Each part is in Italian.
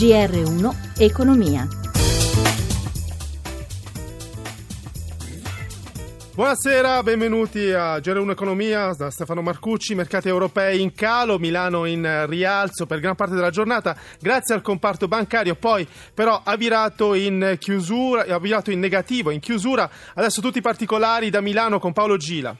GR1 Economia. Buonasera, benvenuti a GR1 Economia da Stefano Marcucci, mercati europei in calo, Milano in rialzo per gran parte della giornata grazie al comparto bancario, poi però ha virato in chiusura, ha virato in negativo, in chiusura. Adesso tutti i particolari da Milano con Paolo Gila.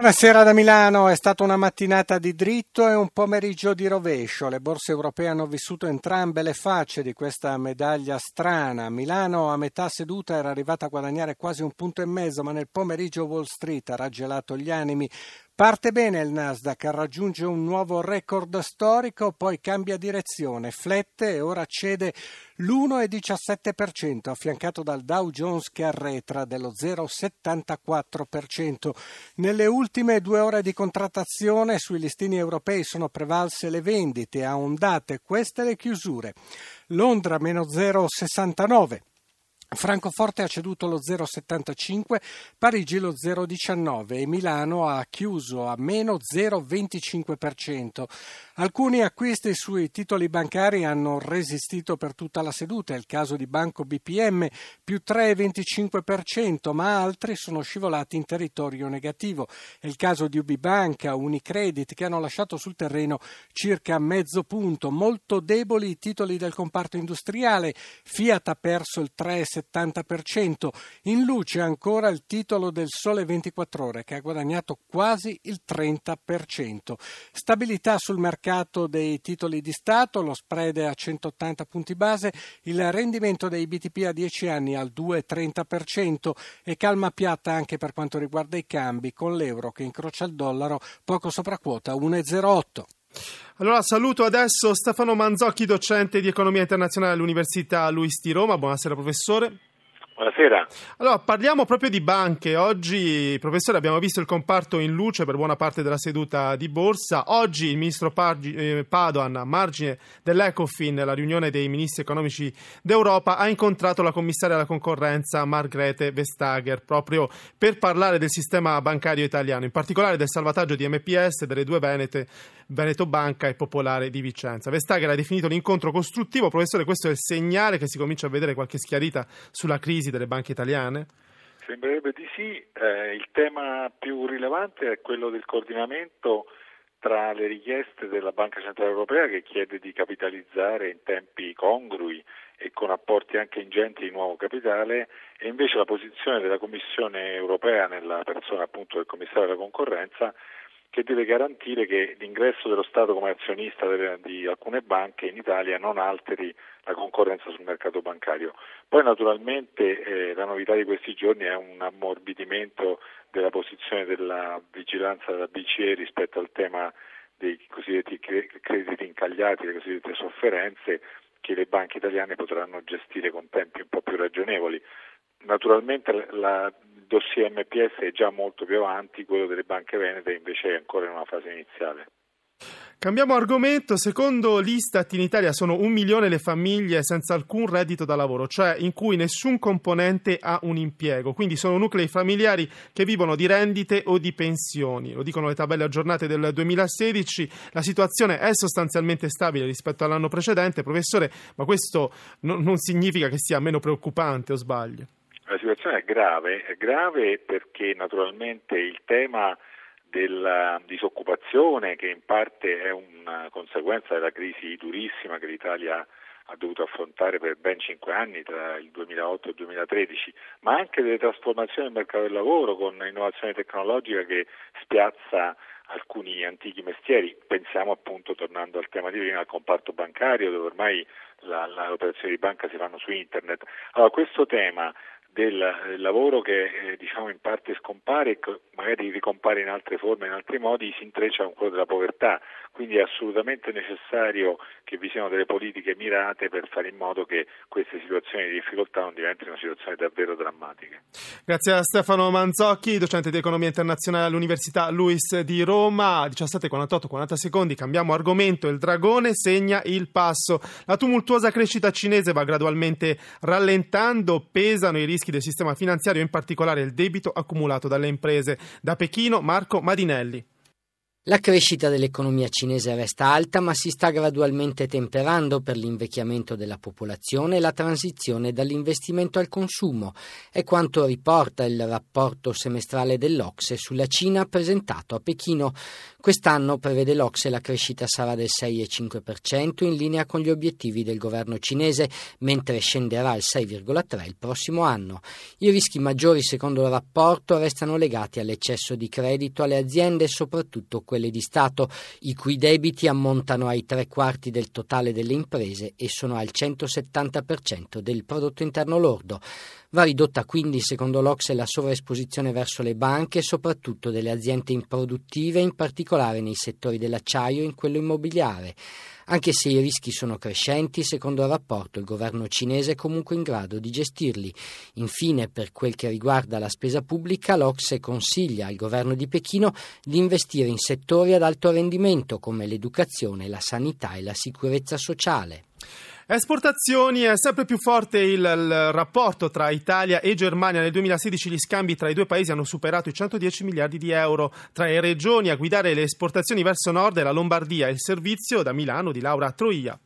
Buonasera da Milano, è stata una mattinata di dritto e un pomeriggio di rovescio. Le borse europee hanno vissuto entrambe le facce di questa medaglia strana. Milano a metà seduta era arrivata a guadagnare quasi un punto e mezzo, ma nel pomeriggio Wall Street ha raggelato gli animi. Parte bene il Nasdaq, raggiunge un nuovo record storico, poi cambia direzione, flette e ora cede l'1,17%, affiancato dal Dow Jones che arretra dello 0,74%. Nelle ultime due ore di contrattazione sui listini europei sono prevalse le vendite a ondate, queste le chiusure. Londra meno 0,69%. Francoforte ha ceduto lo 0,75, Parigi lo 0,19 e Milano ha chiuso a meno 0,25%. Alcuni acquisti sui titoli bancari hanno resistito per tutta la seduta, è il caso di Banco BPM più 3,25%, ma altri sono scivolati in territorio negativo. È il caso di UB Banca, Unicredit che hanno lasciato sul terreno circa mezzo punto. Molto deboli i titoli del comparto industriale, Fiat ha perso il 3,75%. 70%. In luce ancora il titolo del Sole 24 Ore che ha guadagnato quasi il 30%. Stabilità sul mercato dei titoli di Stato, lo spread a 180 punti base, il rendimento dei BTP a 10 anni al 2,30% e calma piatta anche per quanto riguarda i cambi con l'euro che incrocia il dollaro poco sopra quota 1,08. Allora saluto adesso Stefano Manzocchi, docente di economia internazionale all'Università Luis di Roma. Buonasera professore. Buonasera. Allora, parliamo proprio di banche. Oggi, professore, abbiamo visto il comparto in luce per buona parte della seduta di borsa. Oggi il ministro eh, Padoan, a margine dell'Ecofin, la riunione dei ministri economici d'Europa, ha incontrato la commissaria alla concorrenza Margrethe Vestager proprio per parlare del sistema bancario italiano, in particolare del salvataggio di MPS delle due Venete, Veneto Banca e Popolare di Vicenza. Vestager ha definito l'incontro costruttivo. Professore, questo è il segnale che si comincia a vedere qualche schiarita sulla crisi delle banche italiane? Sembrerebbe di sì. Eh, il tema più rilevante è quello del coordinamento tra le richieste della Banca Centrale Europea che chiede di capitalizzare in tempi congrui e con apporti anche ingenti di nuovo capitale e invece la posizione della Commissione Europea nella persona appunto del commissario della concorrenza che deve garantire che l'ingresso dello Stato come azionista di alcune banche in Italia non alteri la concorrenza sul mercato bancario. Poi naturalmente eh, la novità di questi giorni è un ammorbidimento della posizione della vigilanza della BCE rispetto al tema dei cosiddetti crediti incagliati, le cosiddette sofferenze che le banche italiane potranno gestire con tempi un po' più ragionevoli. Naturalmente la dossier MPS è già molto più avanti, quello delle banche venete invece è ancora in una fase iniziale. Cambiamo argomento. Secondo l'Istat in Italia sono un milione le famiglie senza alcun reddito da lavoro, cioè in cui nessun componente ha un impiego. Quindi sono nuclei familiari che vivono di rendite o di pensioni. Lo dicono le tabelle aggiornate del 2016. La situazione è sostanzialmente stabile rispetto all'anno precedente. Professore, ma questo non, significa che sia meno preoccupante o sbaglio? La situazione è grave, è grave perché naturalmente il tema della disoccupazione, che in parte è una conseguenza della crisi durissima che l'Italia ha dovuto affrontare per ben cinque anni tra il 2008 e il 2013, ma anche delle trasformazioni del mercato del lavoro con innovazione tecnologica che spiazza alcuni antichi mestieri. Pensiamo appunto, tornando al tema di prima, al comparto bancario dove ormai le operazioni di banca si fanno su internet. Allora questo tema del lavoro che eh, diciamo in parte scompare e magari ricompare in altre forme, in altri modi, si intreccia con quello della povertà. Quindi è assolutamente necessario che vi siano delle politiche mirate per fare in modo che queste situazioni di difficoltà non diventino situazioni davvero drammatiche. Grazie a Stefano Manzocchi, docente di economia internazionale all'Università Luis di Roma. 17:48-40 secondi, cambiamo argomento. Il dragone segna il passo. La tumultuosa crescita cinese va gradualmente rallentando, pesano i rischi rischi del sistema finanziario, in particolare il debito accumulato dalle imprese. Da Pechino, Marco Madinelli. La crescita dell'economia cinese resta alta, ma si sta gradualmente temperando per l'invecchiamento della popolazione e la transizione dall'investimento al consumo. È quanto riporta il rapporto semestrale dell'Ocse sulla Cina presentato a Pechino. Quest'anno, prevede l'Ocse, la crescita sarà del 6,5% in linea con gli obiettivi del governo cinese, mentre scenderà al 6,3% il prossimo anno. I rischi maggiori, secondo il rapporto, restano legati all'eccesso di credito alle aziende, soprattutto quelle quelle di Stato, i cui debiti ammontano ai tre quarti del totale delle imprese e sono al 170% del prodotto interno lordo. Va ridotta quindi, secondo l'Ocse, la sovraesposizione verso le banche, soprattutto delle aziende improduttive, in particolare nei settori dell'acciaio e in quello immobiliare. Anche se i rischi sono crescenti, secondo il rapporto il governo cinese è comunque in grado di gestirli. Infine, per quel che riguarda la spesa pubblica, l'Ocse consiglia al governo di Pechino di investire in settori ad alto rendimento come l'educazione, la sanità e la sicurezza sociale. Esportazioni è sempre più forte il, il, rapporto tra Italia e Germania. Nel 2016 gli scambi tra i due paesi hanno superato i 110 miliardi di euro. Tra le regioni a guidare le esportazioni verso nord è la Lombardia il servizio da Milano di Laura Troia.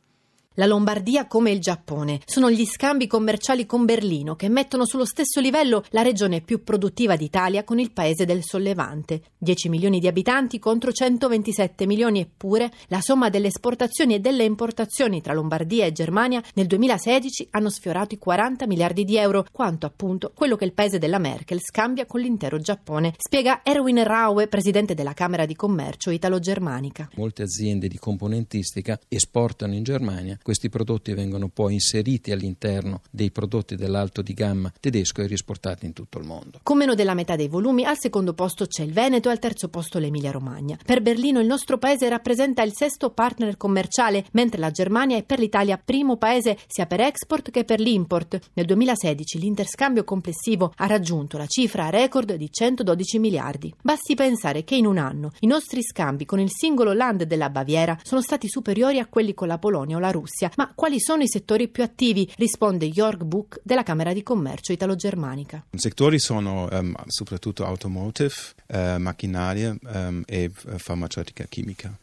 La Lombardia come il Giappone. Sono gli scambi commerciali con Berlino che mettono sullo stesso livello la regione più produttiva d'Italia con il paese del Sollevante. 10 milioni di abitanti contro 127 milioni eppure la somma delle esportazioni e delle importazioni tra Lombardia e Germania nel 2016 hanno sfiorato i 40 miliardi di euro, quanto appunto quello che il paese della Merkel scambia con l'intero Giappone. Spiega Erwin Raue, presidente della Camera di Commercio italo-germanica. Molte aziende di componentistica esportano in Germania questi prodotti vengono poi inseriti all'interno dei prodotti dell'alto di gamma tedesco e risportati in tutto il mondo. Con meno della metà dei volumi, al secondo posto c'è il Veneto e al terzo posto l'Emilia-Romagna. Per Berlino il nostro paese rappresenta il sesto partner commerciale, mentre la Germania è per l'Italia primo paese sia per export che per l'import. Nel 2016 l'interscambio complessivo ha raggiunto la cifra record di 112 miliardi. Basti pensare che in un anno i nostri scambi con il singolo land della Baviera sono stati superiori a quelli con la Polonia o la Russia Russia. Ma quali sono i settori più attivi? Risponde Jörg Buch della Camera di Commercio italo-germanica. I settori sono um, soprattutto automotive, uh, macchinaria um, e farmaceutica chimica.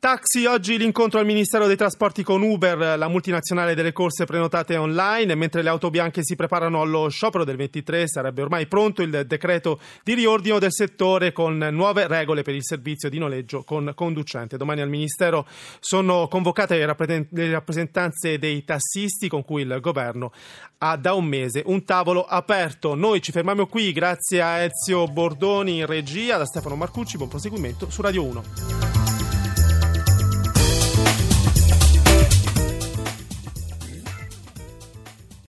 Taxi, oggi l'incontro al Ministero dei Trasporti con Uber, la multinazionale delle corse prenotate online, mentre le auto bianche si preparano allo sciopero del 23 sarebbe ormai pronto il decreto di riordino del settore con nuove regole per il servizio di noleggio con conducente. Domani al Ministero sono convocate le rappresentanze dei tassisti con cui il governo ha da un mese un tavolo aperto. Noi ci fermiamo qui, grazie a Ezio Bordoni in regia, da Stefano Marcucci, buon proseguimento su Radio 1.